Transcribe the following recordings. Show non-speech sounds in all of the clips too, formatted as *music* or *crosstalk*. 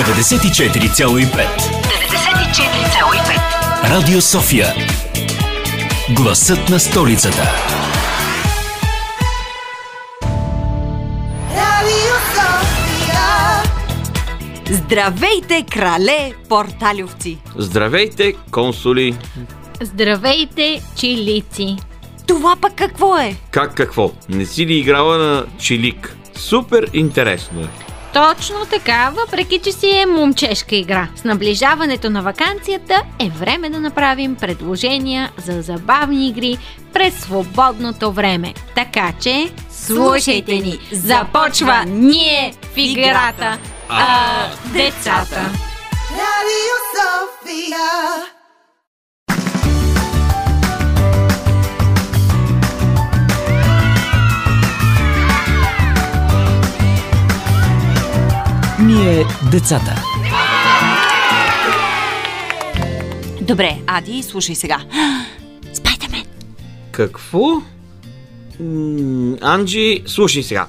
94,5 94,5 Радио София Гласът на столицата Радио София. Здравейте, крале, порталювци! Здравейте, консули! Здравейте, чилици! Това пък какво е? Как какво? Не си ли играла на чилик? Супер интересно е. Точно така, въпреки че си е момчешка игра. С наближаването на вакансията е време да направим предложения за забавни игри през свободното време. Така че, слушайте ни! Започва ние в играта, а децата! Радио София. Децата Добре, Ади, слушай сега. *gasps* Спайдермен! Какво? М, Анджи, слушай сега.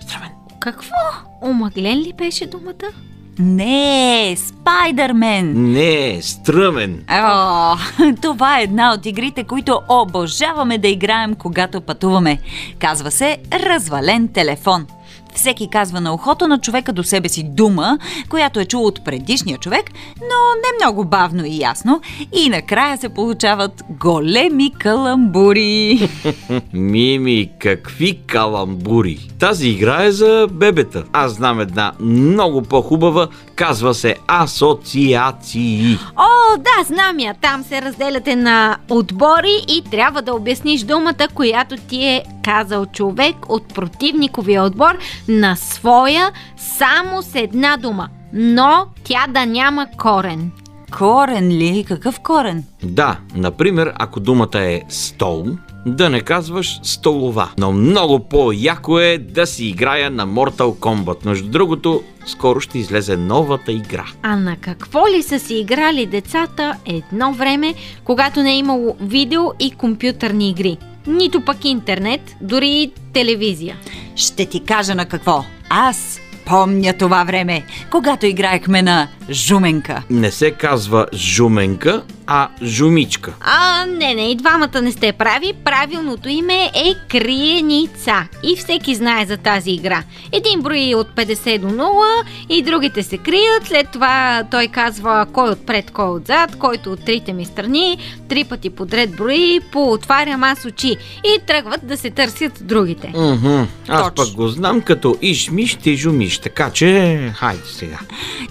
Здравей. Какво? Омъглен ли беше думата? Не, Спайдермен! Не, стръмен. О, *laughs* това е една от игрите, които обожаваме да играем, когато пътуваме. Казва се развален телефон. Всеки казва на ухото на човека до себе си дума, която е чул от предишния човек, но не много бавно и ясно. И накрая се получават големи каламбури. *laughs* Мими, какви каламбури. Тази игра е за бебета. Аз знам една много по-хубава, казва се асоциации. О, да, знам я. Там се разделяте на отбори и трябва да обясниш думата, която ти е казал човек от противниковия отбор на своя само с една дума. Но тя да няма корен. Корен ли? Какъв корен? Да, например, ако думата е стол, да не казваш столова. Но много по-яко е да си играя на Mortal Kombat. Между другото, скоро ще излезе новата игра. А на какво ли са си играли децата едно време, когато не е имало видео и компютърни игри? Нито пък интернет, дори и телевизия. Ще ти кажа на какво. Аз помня това време, когато играехме на жуменка. Не се казва жуменка, а жумичка. А, не, не, и двамата не сте прави. Правилното име е Криеница. И всеки знае за тази игра. Един брои от 50 до 0 и другите се крият. След това той казва кой отпред, кой отзад, който от трите ми страни. Три пъти подред брои, поотварям аз очи. И тръгват да се търсят другите. Мгм. Аз Точно. пък го знам като ишмиш, ти жумиш, така че хайде сега.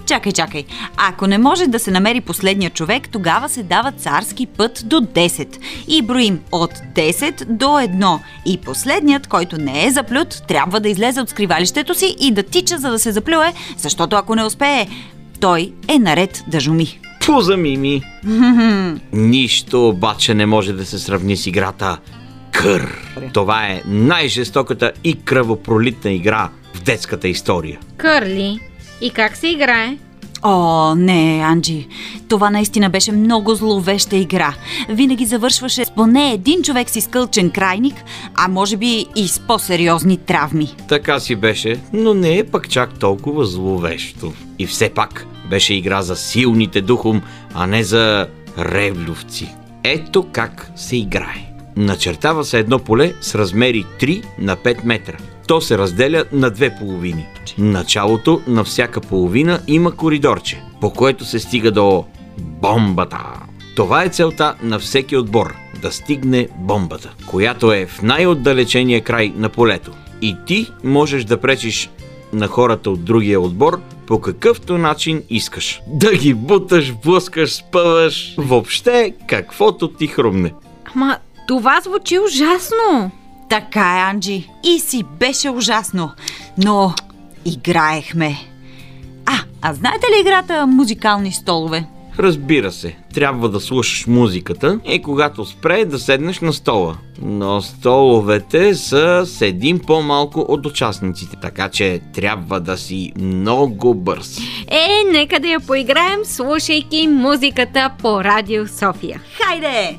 Чакай, чакай. Ако не може да се намери последния човек, тогава се дава царски път до 10. И броим от 10 до 1. И последният, който не е заплют, трябва да излезе от скривалището си и да тича, за да се заплюе, защото ако не успее, той е наред да жуми. Пуза мими. *laughs* Нищо обаче не може да се сравни с играта Кър. Това е най-жестоката и кръвопролитна игра в детската история. Кърли. И как се играе? О, не, Анджи. Това наистина беше много зловеща игра. Винаги завършваше с поне един човек с изкълчен крайник, а може би и с по-сериозни травми. Така си беше, но не е пък чак толкова зловещо. И все пак беше игра за силните духом, а не за ревлювци. Ето как се играе. Начертава се едно поле с размери 3 на 5 метра. То се разделя на две половини. Началото на всяка половина има коридорче, по което се стига до бомбата. Това е целта на всеки отбор да стигне бомбата, която е в най-отдалечения край на полето. И ти можеш да пречиш на хората от другия отбор по какъвто начин искаш. Да ги буташ, блъскаш, спъваш, въобще каквото ти хрумне. Ама това звучи ужасно. Така е, Анджи. И си беше ужасно. Но играехме. А, а знаете ли играта музикални столове? Разбира се, трябва да слушаш музиката и когато спре да седнеш на стола. Но столовете са с един по-малко от участниците, така че трябва да си много бърз. Е, нека да я поиграем, слушайки музиката по Радио София. Хайде!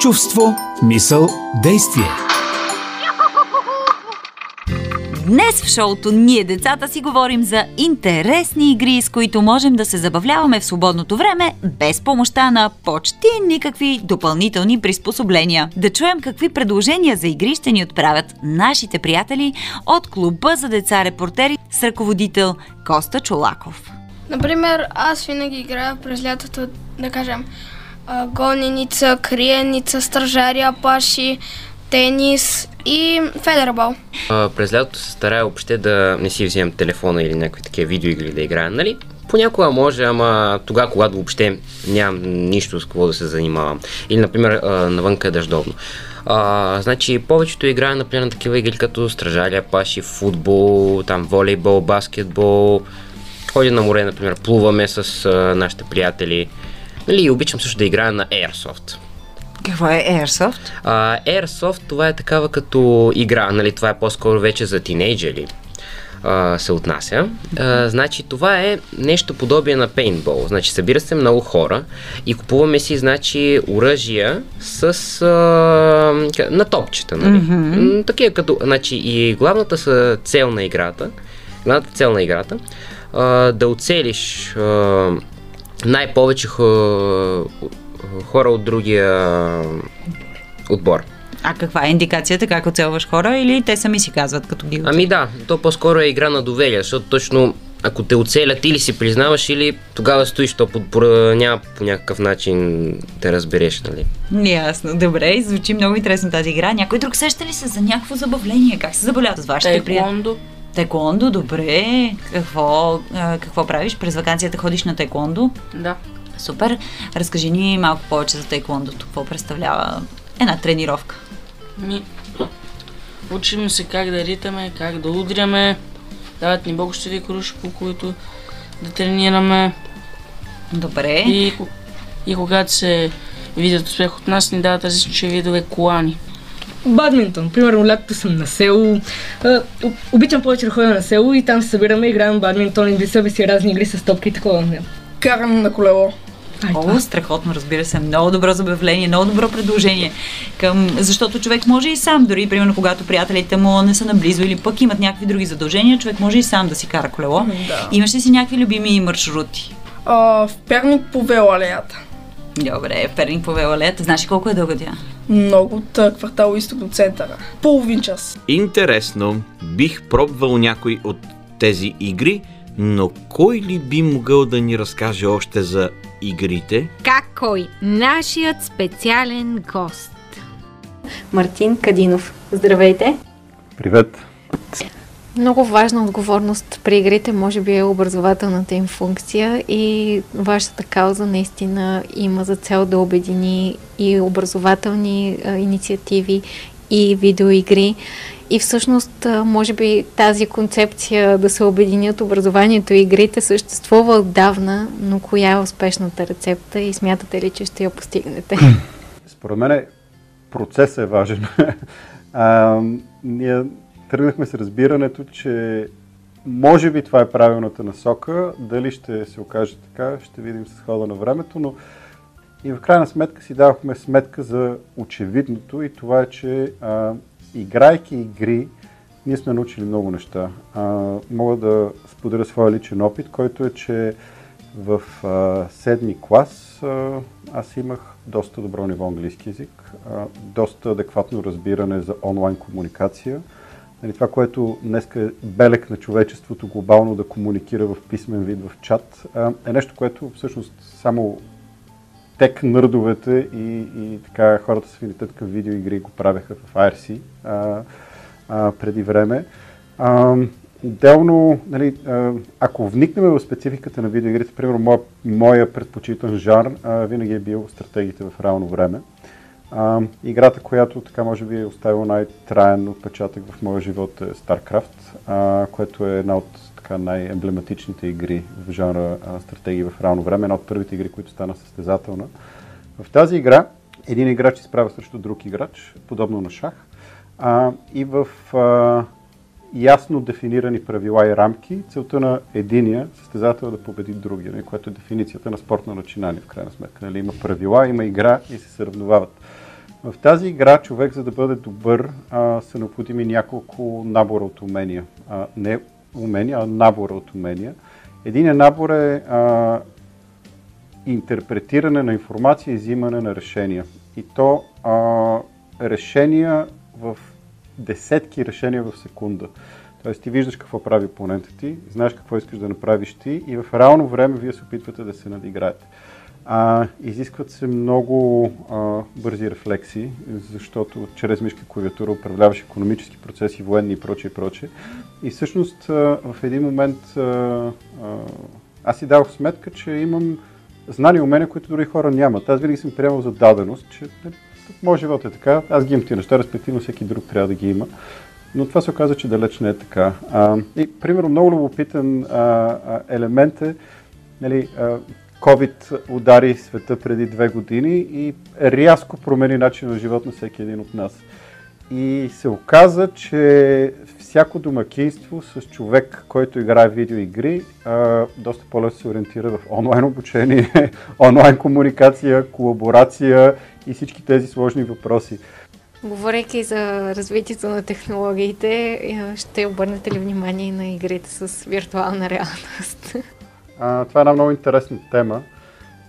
Чувство, мисъл, действие Днес в шоуто Ние децата си говорим за интересни игри, с които можем да се забавляваме в свободното време, без помощта на почти никакви допълнителни приспособления. Да чуем какви предложения за игри ще ни отправят нашите приятели от клуба за деца репортери с ръководител Коста Чолаков. Например, аз винаги играя през лятото, да кажем, гоненица, криеница, стражари, апаши, тенис и федербол. А, през лятото се старая въобще да не си вземам телефона или някакви такива видеоигри да играя, нали? Понякога може, ама тогава, когато въобще нямам нищо с какво да се занимавам. Или, например, навънка е дъждовно. А, значи, повечето играя, например, на такива игри като стражалия, паши, футбол, там волейбол, баскетбол. Ходя на море, например, плуваме с а, нашите приятели. Нали, обичам също да играя на Airsoft. Какво е Airsoft? А, Airsoft това е такава като игра, нали, това е по-скоро вече за тинейджери а, се отнася. А, значи това е нещо подобие на пейнтбол. Значи събира се много хора и купуваме си значи оръжия с а, на топчета, нали? Mm-hmm. Такива като, значи и главната са цел на играта, главната цел на играта а, да оцелиш а, най-повече хо- хора от другия отбор. А каква е индикацията? Как оцелваш хора или те сами си казват като ги Ами да, то по-скоро е игра на доверие, защото точно ако те оцелят или си признаваш, или тогава стоиш, то под, по- няма по някакъв начин да разбереш, нали? Ясно, добре, звучи много интересно тази игра. Някой друг сеща ли се за някакво забавление? Как се забавляват с вашите приятели? Тайкондо, добре. Какво, а, какво правиш? През вакансията ходиш на тайкондо? Да. Супер. Разкажи ни малко повече за тайкондото. Какво представлява една тренировка? Ми, учим се как да ритаме, как да удряме. Дават ни бокщеви круши, по които да тренираме. Добре. И, и когато се видят успех от нас, ни дават различни видове колани. Бадминтон. Примерно лятото съм на село. А, обичам повече да ходя на село и там се събираме, играем бадминтон, и себе си разни игри с топки и такова. Не. Каране на колело. Ай, О, страхотно, разбира се. Много добро забавление, много добро предложение. Към... Защото човек може и сам, дори примерно когато приятелите му не са наблизо или пък имат някакви други задължения, човек може и сам да си кара колело. Да. Имаш ли си някакви любими маршрути? А, в Перник по велоалеята. Добре, в Перник по Велалет. Знаеш ли колко е дълга тя? Много от квартал изток до центъра. Половин час. Интересно, бих пробвал някой от тези игри, но кой ли би могъл да ни разкаже още за игрите? Как кой? Нашият специален гост. Мартин Кадинов. Здравейте! Привет! Много важна отговорност при игрите може би е образователната им функция и вашата кауза наистина има за цел да обедини и образователни а, инициативи и видеоигри. И всъщност, може би тази концепция да се обединят образованието и игрите съществува отдавна, но коя е успешната рецепта и смятате ли, че ще я постигнете? *clears throat* Според мен процесът е важен. *laughs* а, ние тръгнахме с разбирането, че може би това е правилната насока. Дали ще се окаже така, ще видим с хода на времето, но и в крайна сметка си давахме сметка за очевидното и това е, че а, играйки игри, ние сме научили много неща. А, мога да споделя своя личен опит, който е, че в а, седми клас а, аз имах доста добро ниво английски язик, а, доста адекватно разбиране за онлайн комуникация. Нали, това, което днес е белег на човечеството глобално да комуникира в писмен вид в чат, а, е нещо, което всъщност само тек нърдовете и, и така хората с афинитет към видеоигри го правеха в IRC а, а, преди време. А, отделно, нали, ако вникнем в спецификата на видеоигрите, примерно моя, моя предпочитан жанр а, винаги е бил стратегиите в реално време. А, играта, която така може би е оставила най-траен отпечатък в моя живот е StarCraft, а, което е една от така най-емблематичните игри в жанра а, стратегии в реално време, една от първите игри, които стана състезателна. В тази игра един играч изправя срещу друг играч, подобно на шах, а, и в а, ясно дефинирани правила и рамки, целта на единия състезател е да победи другия, нали, което е дефиницията на спортно начинание в крайна сметка. Нали, има правила, има игра и се съревновават. В тази игра човек, за да бъде добър, а, са необходими няколко набора от умения. А, не умения, набора от умения. Един набор е а, интерпретиране на информация и взимане на решения. И то а, решения в десетки решения в секунда. Тоест ти виждаш какво прави опонента ти, знаеш какво искаш да направиш ти и в реално време вие се опитвате да се надиграете. А, изискват се много а, бързи рефлекси, защото чрез мишка клавиатура управляваш економически процеси, военни и прочее, прочее. И всъщност а, в един момент а, а, аз си давах сметка, че имам знания и умения, които други хора нямат. Аз винаги съм приемал за даденост, че моят живот е така, аз ги имам тези неща, респективно всеки друг трябва да ги има. Но това се оказа, че далеч не е така. А, и, примерно, много любопитен а, а, елемент е, нали, а, COVID удари света преди две години и рязко промени начин на живот на всеки един от нас. И се оказа, че всяко домакинство с човек, който играе видеоигри, доста по-лесно се ориентира в онлайн обучение, *laughs* онлайн комуникация, колаборация и всички тези сложни въпроси. Говорейки за развитието на технологиите, ще обърнете ли внимание на игрите с виртуална реалност? *laughs* А, това е една много интересна тема,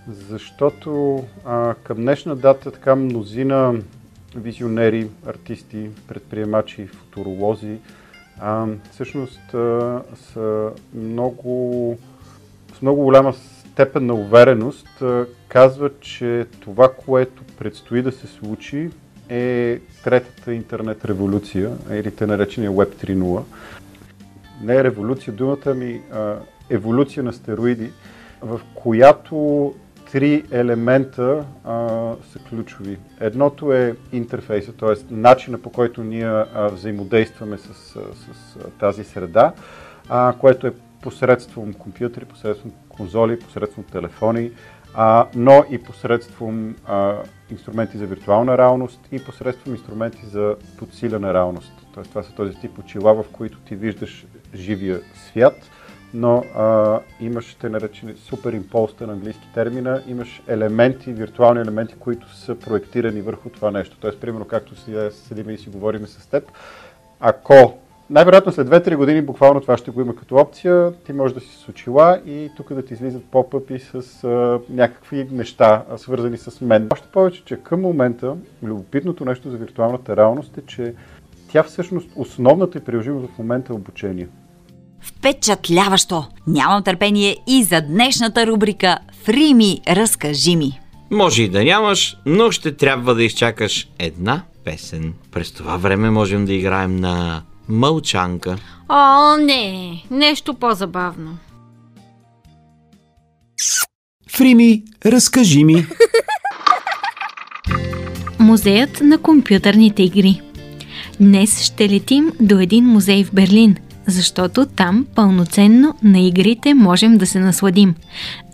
защото а, към днешна дата така мнозина визионери, артисти, предприемачи, футуролози а, всъщност а, са много, с много голяма степен на увереност а, казват, че това, което предстои да се случи е третата интернет революция, или те наречения Web 3.0. Не е революция думата ми, а, еволюция на стероиди, в която три елемента а, са ключови. Едното е интерфейса, т.е. начина по който ние а, взаимодействаме с, с, с тази среда, а, което е посредством компютри, посредством конзоли, посредством телефони, а, но и посредством а, инструменти за виртуална реалност и посредством инструменти за подсилена реалност. Тоест, това са този тип очила, в които ти виждаш живия свят – но а, имаш те наречени супер импулста на английски термина, имаш елементи, виртуални елементи, които са проектирани върху това нещо. Тоест, примерно, както си седим и си говорим с теб, ако най-вероятно след 2-3 години буквално това ще го има като опция, ти можеш да си с очила и тук да ти излизат поп-ъпи с а, някакви неща, свързани с мен. Още повече, че към момента любопитното нещо за виртуалната реалност е, че тя всъщност основната и приложимост в момента е обучение. Впечатляващо! Нямам търпение и за днешната рубрика Фрими, разкажи ми. Може и да нямаш, но ще трябва да изчакаш една песен. През това време можем да играем на мълчанка. О, не, нещо по-забавно. Фрими, разкажи ми. Музеят на компютърните игри. Днес ще летим до един музей в Берлин – защото там пълноценно на игрите можем да се насладим.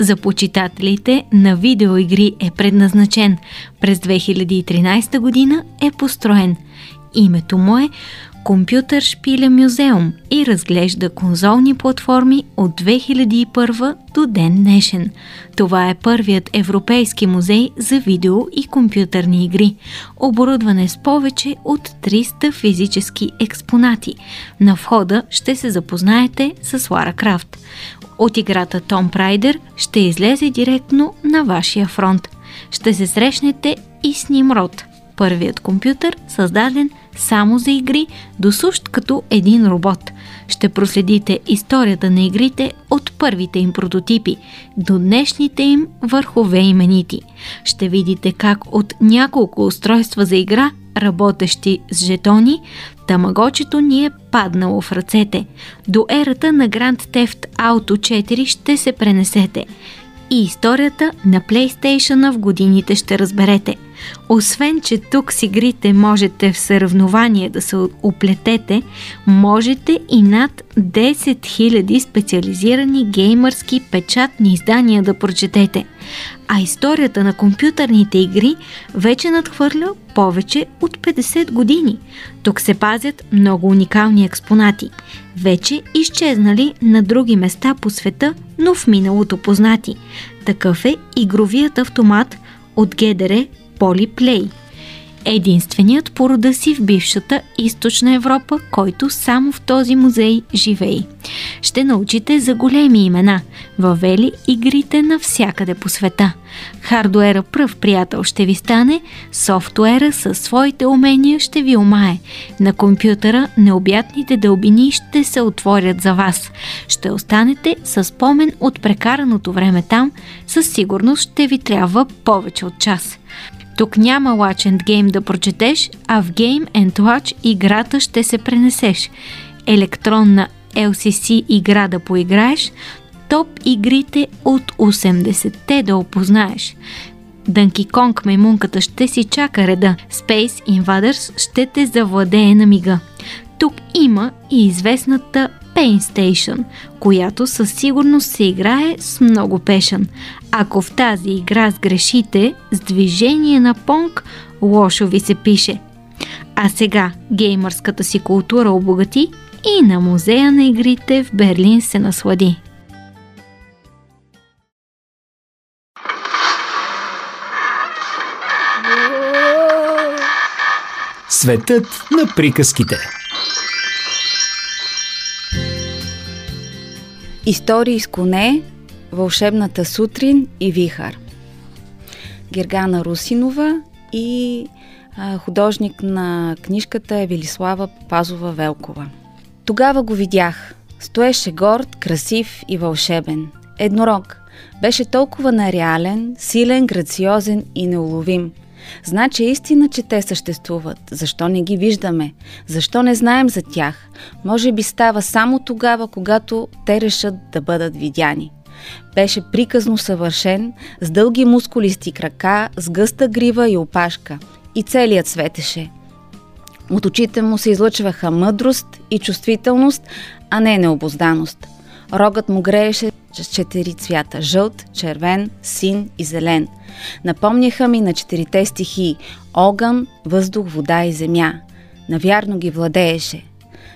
За почитателите на видеоигри е предназначен. През 2013 година е построен. Името му е Компютър Шпиле Мюзеум и разглежда конзолни платформи от 2001 до ден днешен. Това е първият европейски музей за видео и компютърни игри, оборудване с повече от 300 физически експонати. На входа ще се запознаете с Лара Крафт. От играта Том Прайдер ще излезе директно на вашия фронт. Ще се срещнете и с Нимрод, първият компютър, създаден само за игри, досущ като един робот. Ще проследите историята на игрите от първите им прототипи до днешните им върхове именити. Ще видите как от няколко устройства за игра, работещи с жетони, тамагочето ни е паднало в ръцете. До ерата на Grand Theft Auto 4 ще се пренесете и историята на PlayStation в годините ще разберете. Освен, че тук с игрите можете в съревнование да се оплетете, можете и над 10 000 специализирани геймърски печатни издания да прочетете. А историята на компютърните игри вече надхвърля повече от 50 години. Тук се пазят много уникални експонати, вече изчезнали на други места по света, но в миналото познати. Такъв е игровият автомат от ГДР Polyplay. Единственият по рода си в бившата източна Европа, който само в този музей живее. Ще научите за големи имена, въвели игрите навсякъде по света. Хардуера пръв приятел ще ви стане, софтуера със своите умения ще ви омае. На компютъра необятните дълбини ще се отворят за вас. Ще останете с спомен от прекараното време там, със сигурност ще ви трябва повече от час. Тук няма Watch and Game да прочетеш, а в Game and Watch играта ще се пренесеш. Електронна LCC игра да поиграеш, топ игрите от 80-те да опознаеш. Дънки Конг маймунката ще си чака реда. Space Invaders ще те завладее на мига. Тук има и известната Pain Station, която със сигурност се играе с много пешен. Ако в тази игра сгрешите, с движение на понг, лошо ви се пише. А сега геймърската си култура обогати и на музея на игрите в Берлин се наслади. Светът на приказките. Истории с коне, Вълшебната сутрин и Вихар. Гергана Русинова и художник на книжката е Велислава Пазова Велкова. Тогава го видях. Стоеше горд, красив и вълшебен. Еднорог. Беше толкова нереален, силен, грациозен и неуловим – Значи е истина, че те съществуват. Защо не ги виждаме? Защо не знаем за тях? Може би става само тогава, когато те решат да бъдат видяни. Беше приказно съвършен, с дълги мускулисти крака, с гъста грива и опашка. И целият светеше. От очите му се излъчваха мъдрост и чувствителност, а не необозданост. Рогът му грееше с четири цвята – жълт, червен, син и зелен. Напомняха ми на четирите стихии – огън, въздух, вода и земя. Навярно ги владееше.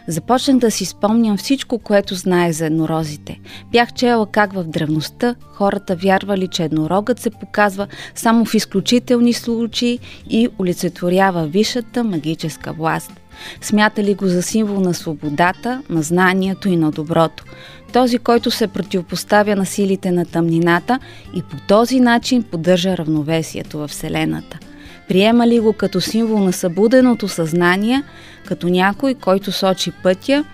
Започнах да си спомням всичко, което знаех за еднорозите. Бях чела как в древността хората вярвали, че еднорогът се показва само в изключителни случаи и олицетворява висшата магическа власт. Смятали го за символ на свободата, на знанието и на доброто този, който се противопоставя на силите на тъмнината и по този начин поддържа равновесието в Вселената. Приема ли го като символ на събуденото съзнание, като някой, който сочи пътя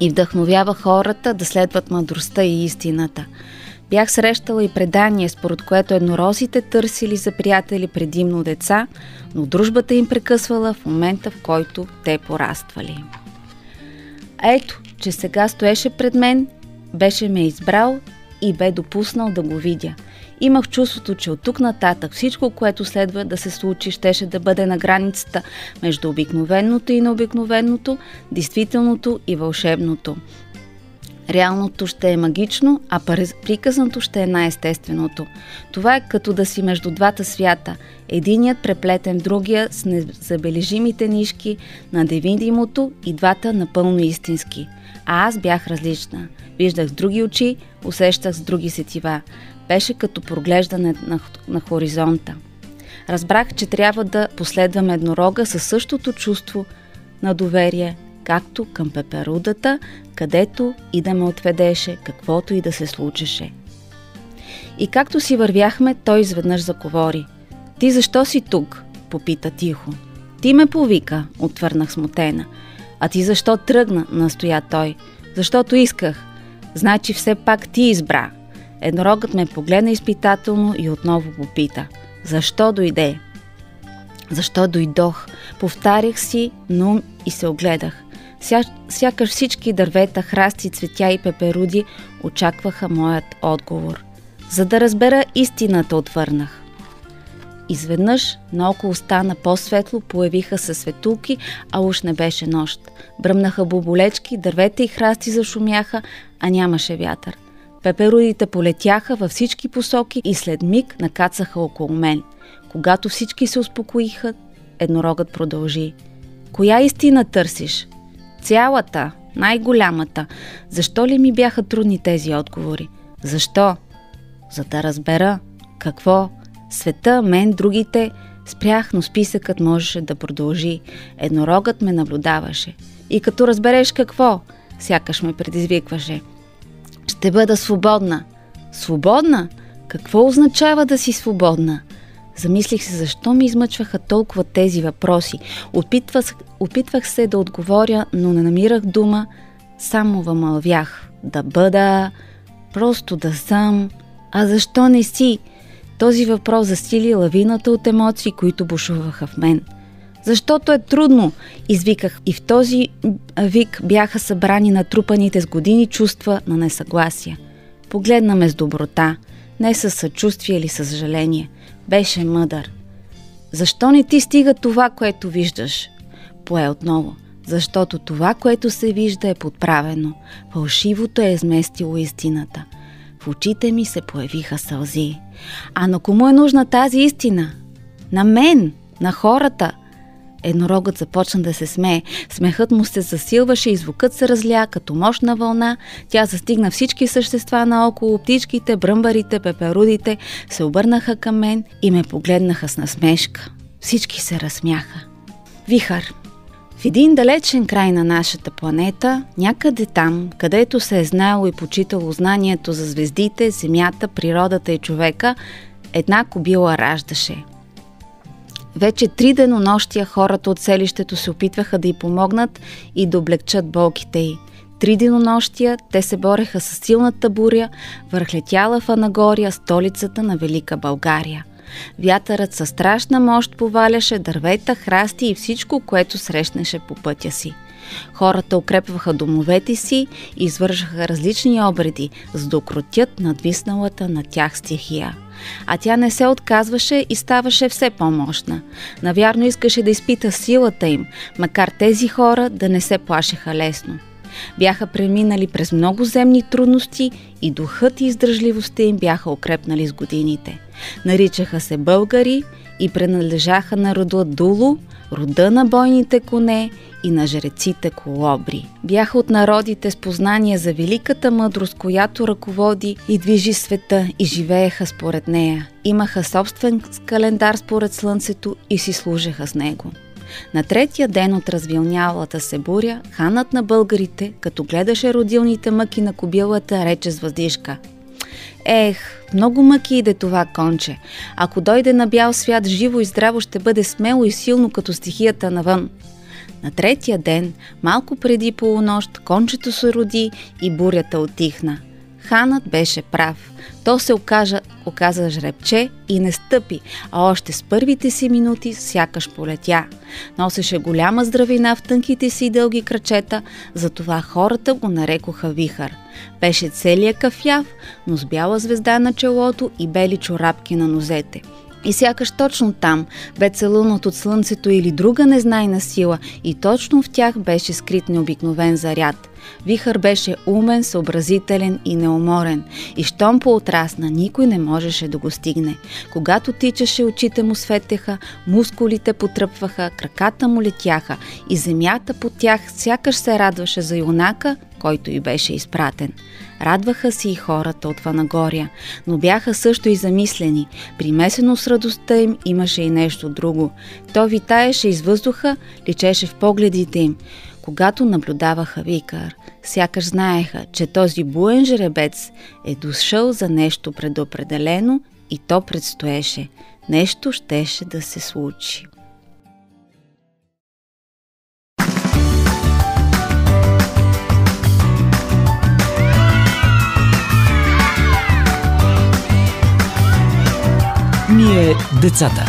и вдъхновява хората да следват мъдростта и истината. Бях срещала и предание, според което еднорозите търсили за приятели предимно деца, но дружбата им прекъсвала в момента, в който те пораствали. Ето, че сега стоеше пред мен, беше ме избрал и бе допуснал да го видя. Имах чувството, че от тук нататък всичко, което следва да се случи, щеше да бъде на границата между обикновеното и необикновеното, действителното и вълшебното. Реалното ще е магично, а приказното ще е най-естественото. Това е като да си между двата свята. Единият преплетен другия с незабележимите нишки на невидимото и двата напълно истински. А аз бях различна. Виждах с други очи, усещах с други сетива. Беше като проглеждане на, на хоризонта. Разбрах, че трябва да последвам еднорога със същото чувство на доверие, както към пеперудата, където и да ме отведеше, каквото и да се случеше. И както си вървяхме, той изведнъж заговори. Ти защо си тук? попита тихо. Ти ме повика, отвърнах смутена. А ти защо тръгна, настоя той. Защото исках. Значи все пак ти избра. Еднорогът ме погледна изпитателно и отново попита. Защо дойде? Защо дойдох? Повтарях си, но и се огледах. Ся, сякаш всички дървета, храсти, цветя и пеперуди очакваха моят отговор. За да разбера истината, отвърнах. Изведнъж наоколо стана по-светло, появиха се светулки, а уж не беше нощ. Бръмнаха боболечки, дървета и храсти зашумяха, а нямаше вятър. Пеперудите полетяха във всички посоки и след миг накацаха около мен. Когато всички се успокоиха, еднорогът продължи. Коя истина търсиш? Цялата, най-голямата. Защо ли ми бяха трудни тези отговори? Защо? За да разбера какво света, мен, другите, Спрях, но списъкът можеше да продължи. Еднорогът ме наблюдаваше. И като разбереш какво, сякаш ме предизвикваше. Ще бъда свободна. Свободна? Какво означава да си свободна? Замислих се защо ми измъчваха толкова тези въпроси. Опитвах, опитвах се да отговоря, но не намирах дума. Само въмълвях. Да бъда, просто да съм. А защо не си? Този въпрос засили лавината от емоции, които бушуваха в мен. Защото е трудно, извиках и в този вик бяха събрани натрупаните с години чувства на несъгласие. Погледна ме с доброта, не с съчувствие или съжаление. Беше мъдър. Защо не ти стига това, което виждаш? Пое отново. Защото това, което се вижда е подправено. Фалшивото е изместило истината. В очите ми се появиха сълзи. А на кому е нужна тази истина? На мен, на хората. Еднорогът започна да се смее. Смехът му се засилваше и звукът се разля като мощна вълна. Тя застигна всички същества наоколо, птичките, бръмбарите, пеперудите, се обърнаха към мен и ме погледнаха с насмешка. Всички се разсмяха. Вихър. В един далечен край на нашата планета, някъде там, където се е знаело и почитало знанието за звездите, земята, природата и човека, една кобила раждаше. Вече три денонощия хората от селището се опитваха да й помогнат и да облегчат болките й. Три денонощия те се бореха с силната буря, върхлетяла в Анагория, столицата на Велика България. Вятърът със страшна мощ поваляше дървета, храсти и всичко, което срещнеше по пътя си. Хората укрепваха домовете си и извършаха различни обреди, за да укротят надвисналата на тях стихия. А тя не се отказваше и ставаше все по-мощна. Навярно искаше да изпита силата им, макар тези хора да не се плашеха лесно. Бяха преминали през много земни трудности и духът и издръжливостта им бяха укрепнали с годините. Наричаха се българи и принадлежаха на рода Дулу, рода на бойните коне и на жреците колобри. Бяха от народите с познание за великата мъдрост, която ръководи и движи света и живееха според нея. Имаха собствен календар според слънцето и си служеха с него. На третия ден от развилнялата се буря, ханът на българите, като гледаше родилните мъки на кобилата, рече с въздишка. Ех, много мъки иде това конче. Ако дойде на бял свят, живо и здраво ще бъде смело и силно като стихията навън. На третия ден, малко преди полунощ, кончето се роди и бурята отихна. Ханът беше прав. То се окажа, оказа жребче и не стъпи, а още с първите си минути сякаш полетя. Носеше голяма здравина в тънките си дълги крачета, затова хората го нарекоха вихър. Беше целият кафяв, но с бяла звезда на челото и бели чорапки на нозете – и сякаш точно там бе целунат от слънцето или друга незнайна сила и точно в тях беше скрит необикновен заряд. Вихър беше умен, съобразителен и неуморен. И щом по-отрасна, никой не можеше да го стигне. Когато тичаше, очите му светеха, мускулите потръпваха, краката му летяха и земята под тях сякаш се радваше за юнака, който й беше изпратен. Радваха си и хората от Ванагория, но бяха също и замислени. Примесено с радостта им имаше и нещо друго. То витаеше из въздуха, личеше в погледите им. Когато наблюдаваха Викар, сякаш знаеха, че този буен жеребец е дошъл за нещо предопределено и то предстоеше. Нещо щеше да се случи. Ние децата.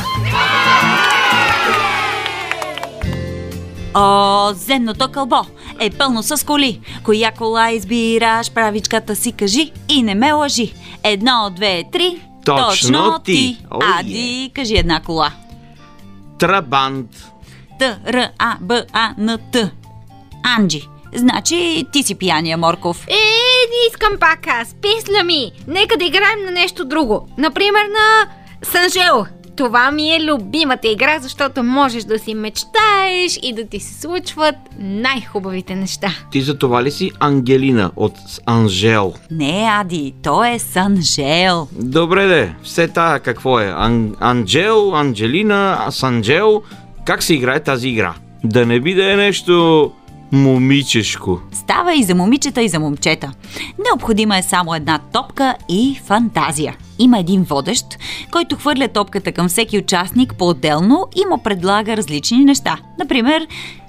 О, земното кълбо е пълно с коли. Коя кола избираш, правичката си кажи и не ме лъжи. Едно, две, три. Точно ти. О, Ади, кажи една кола. Трабант. Т, Р, А, Б, А, Н, Т. Анджи. Значи ти си пияния, Морков. Е, не искам пак аз. Писля ми. Нека да играем на нещо друго. Например на Санжел. това ми е любимата игра, защото можеш да си мечтаеш и да ти се случват най-хубавите неща. Ти за това ли си Ангелина от Анжел? Не, Ади, то е Санжел. Добре де, все тая какво е? Ан- Анджел, Анджелина, Санджел. Как се играе тази игра? Да не би да е нещо момичешко. Става и за момичета, и за момчета. Необходима е само една топка и фантазия. Има един водещ, който хвърля топката към всеки участник по-отделно и му предлага различни неща. Например,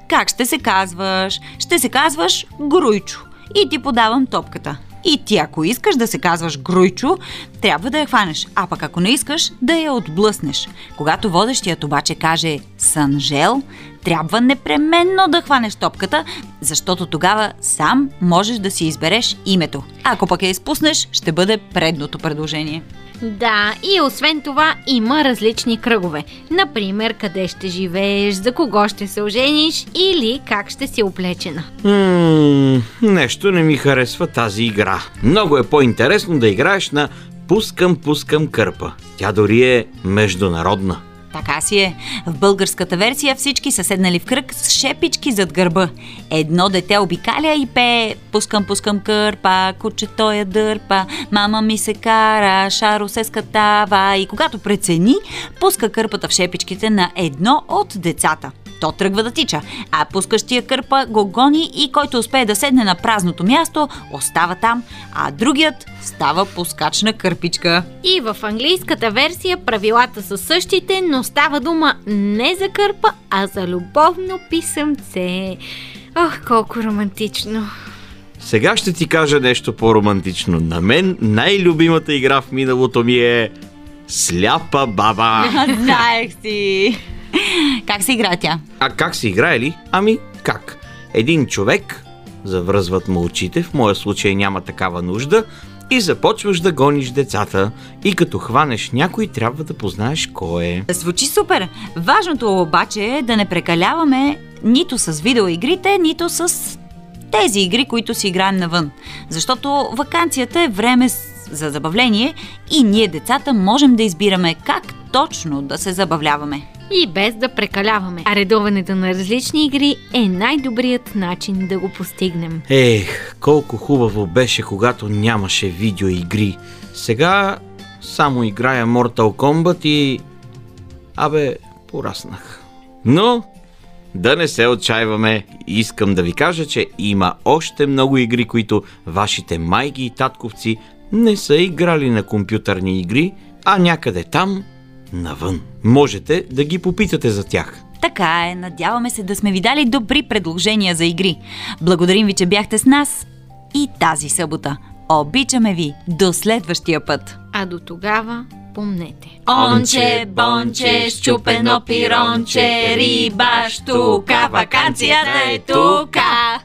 как ще се казваш? Ще се казваш Груйчо. И ти подавам топката. И ти, ако искаш да се казваш Груйчо, трябва да я хванеш, а пък ако не искаш, да я отблъснеш. Когато водещият обаче каже Санжел, трябва непременно да хванеш топката, защото тогава сам можеш да си избереш името. Ако пък я изпуснеш, ще бъде предното предложение. Да, и освен това има различни кръгове. Например, къде ще живееш, за кого ще се ожениш или как ще си облечена. Ммм, нещо не ми харесва тази игра. Много е по-интересно да играеш на Пускам, пускам кърпа. Тя дори е международна. Така си е. В българската версия всички са седнали в кръг с шепички зад гърба. Едно дете обикаля и пее Пускам, пускам кърпа, кучето я дърпа, мама ми се кара, шаро се скатава и когато прецени, пуска кърпата в шепичките на едно от децата. То тръгва да тича, а пускащия кърпа го гони и който успее да седне на празното място, остава там, а другият става пускач на кърпичка. И в английската версия правилата са същите, но става дума не за кърпа, а за любовно писъмце. Ох, колко романтично. Сега ще ти кажа нещо по-романтично. На мен най-любимата игра в миналото ми е Сляпа баба. *laughs* Знаех си. Как се играе тя? А как се играе ли? Ами как? Един човек, завръзват му очите, в моя случай няма такава нужда, и започваш да гониш децата. И като хванеш някой, трябва да познаеш кой е. Звучи супер. Важното обаче е да не прекаляваме нито с видеоигрите, нито с тези игри, които си играем навън. Защото вакансията е време за забавление и ние децата можем да избираме как точно да се забавляваме. И без да прекаляваме. А редуването на различни игри е най-добрият начин да го постигнем. Ех, колко хубаво беше, когато нямаше видеоигри. Сега само играя Mortal Kombat и... Абе, пораснах. Но, да не се отчаиваме, искам да ви кажа, че има още много игри, които вашите майки и татковци не са играли на компютърни игри, а някъде там, навън. Можете да ги попитате за тях. Така е, надяваме се да сме ви дали добри предложения за игри. Благодарим ви, че бяхте с нас и тази събота. Обичаме ви до следващия път. А до тогава помнете. Онче, бонче, щупено пиронче, риба, штука, вакансията е тука.